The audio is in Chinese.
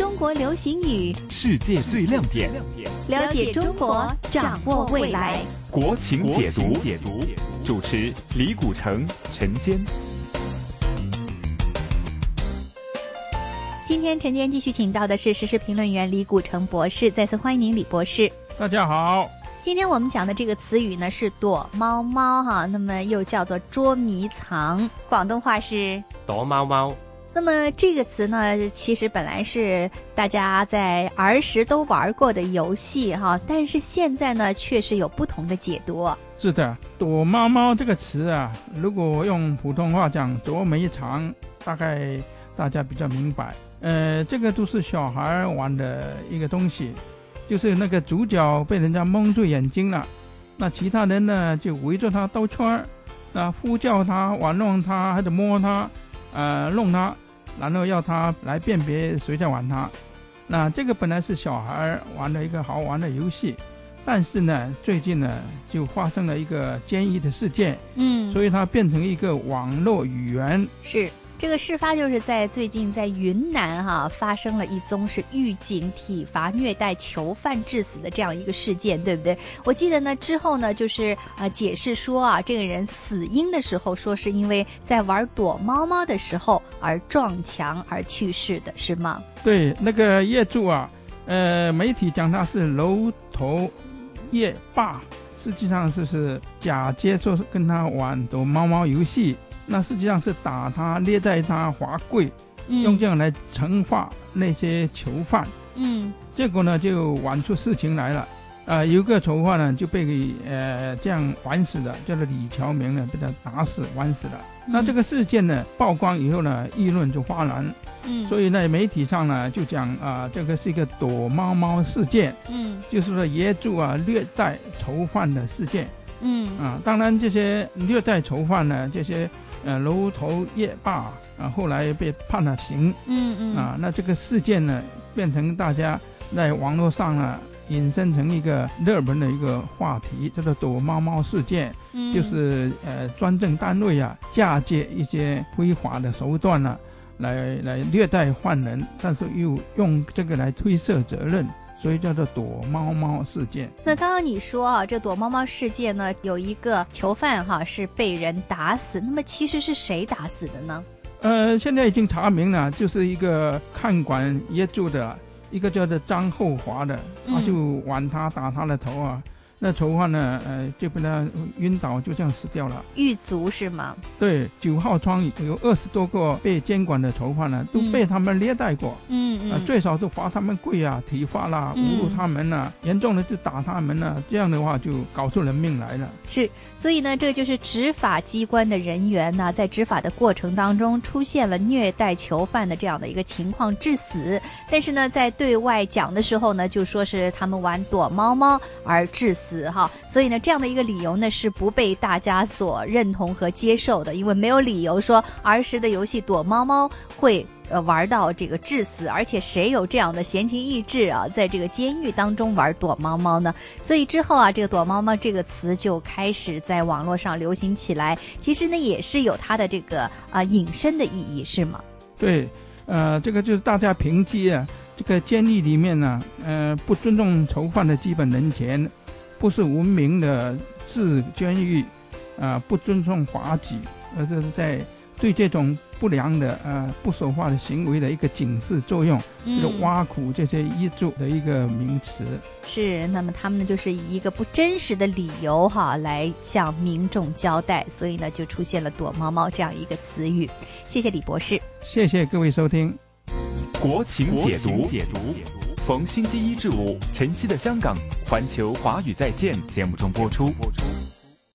中国流行语，世界最亮点，了解中国，掌握未来。国情解读，解读主持李古城、陈坚。今天陈坚继续请到的是时事评论员李古城博士，再次欢迎您，李博士。大家好。今天我们讲的这个词语呢是躲猫猫哈，那么又叫做捉迷藏，广东话是躲猫猫。那么这个词呢，其实本来是大家在儿时都玩过的游戏哈，但是现在呢，确实有不同的解读。是的，躲猫猫这个词啊，如果用普通话讲捉迷藏，大概大家比较明白。呃，这个都是小孩玩的一个东西，就是那个主角被人家蒙住眼睛了，那其他人呢就围着他兜圈儿，那呼叫他、玩弄他，还得摸他。呃，弄他，然后要他来辨别谁在玩他。那这个本来是小孩玩的一个好玩的游戏，但是呢，最近呢就发生了一个监狱的事件，嗯，所以它变成一个网络语言。是。这个事发就是在最近，在云南哈发生了一宗是狱警体罚虐待囚犯致死的这样一个事件，对不对？我记得呢之后呢就是呃解释说啊，这个人死因的时候说是因为在玩躲猫猫的时候而撞墙而去世的，是吗？对，那个业主啊，呃，媒体讲他是楼头夜霸，实际上就是假接受跟他玩躲猫猫游戏。那实际上是打他、虐待他、罚跪，用这样来惩罚那些囚犯。嗯，结果呢，就玩出事情来了。啊，有个囚犯呢就被呃这样玩死了，叫做李乔明呢，被他打死、玩死了。那这个事件呢曝光以后呢，议论就哗然。嗯，所以呢，媒体上呢就讲啊，这个是一个躲猫猫事件。嗯，就是说野猪啊虐待囚犯的事件。嗯，啊，当然这些虐待囚犯呢，这些。呃，楼头夜霸啊，后来被判了刑。嗯嗯。啊，那这个事件呢，变成大家在网络上呢，引申成一个热门的一个话题，叫做“躲猫猫事件”。嗯。就是呃，专政单位啊，嫁接一些非法的手段呢，来来虐待犯人，但是又用这个来推卸责任。所以叫做躲猫猫事件。那刚刚你说啊，这躲猫猫事件呢，有一个囚犯哈是被人打死，那么其实是谁打死的呢？呃，现在已经查明了，就是一个看管业主的一个叫做张厚华的，他就往他打他的头啊。那囚犯呢？呃，就被他晕倒，就这样死掉了。狱卒是吗？对，九号窗有二十多个被监管的囚犯呢，都被他们虐待过。嗯嗯。最少都罚他们跪啊、体罚啦、侮辱他们呐，严重的就打他们呐。这样的话就搞出人命来了。是，所以呢，这就是执法机关的人员呢，在执法的过程当中出现了虐待囚犯的这样的一个情况致死。但是呢，在对外讲的时候呢，就说是他们玩躲猫猫而致死。死哈，所以呢，这样的一个理由呢是不被大家所认同和接受的，因为没有理由说儿时的游戏躲猫猫会呃玩到这个致死，而且谁有这样的闲情逸致啊，在这个监狱当中玩躲猫猫呢？所以之后啊，这个躲猫猫这个词就开始在网络上流行起来。其实呢，也是有它的这个啊隐身的意义，是吗？对，呃，这个就是大家凭借啊，这个监狱里面呢，呃，不尊重囚犯的基本人权。不是文明的治监狱，啊，不尊重法纪，而是在对这种不良的呃不守法的行为的一个警示作用，就是挖苦这些医嘱的一个名词。是，那么他们呢，就是以一个不真实的理由哈来向民众交代，所以呢，就出现了“躲猫猫”这样一个词语。谢谢李博士，谢谢各位收听《国情解读》。逢星期一至五，晨曦的香港，环球华语在线节目中播出。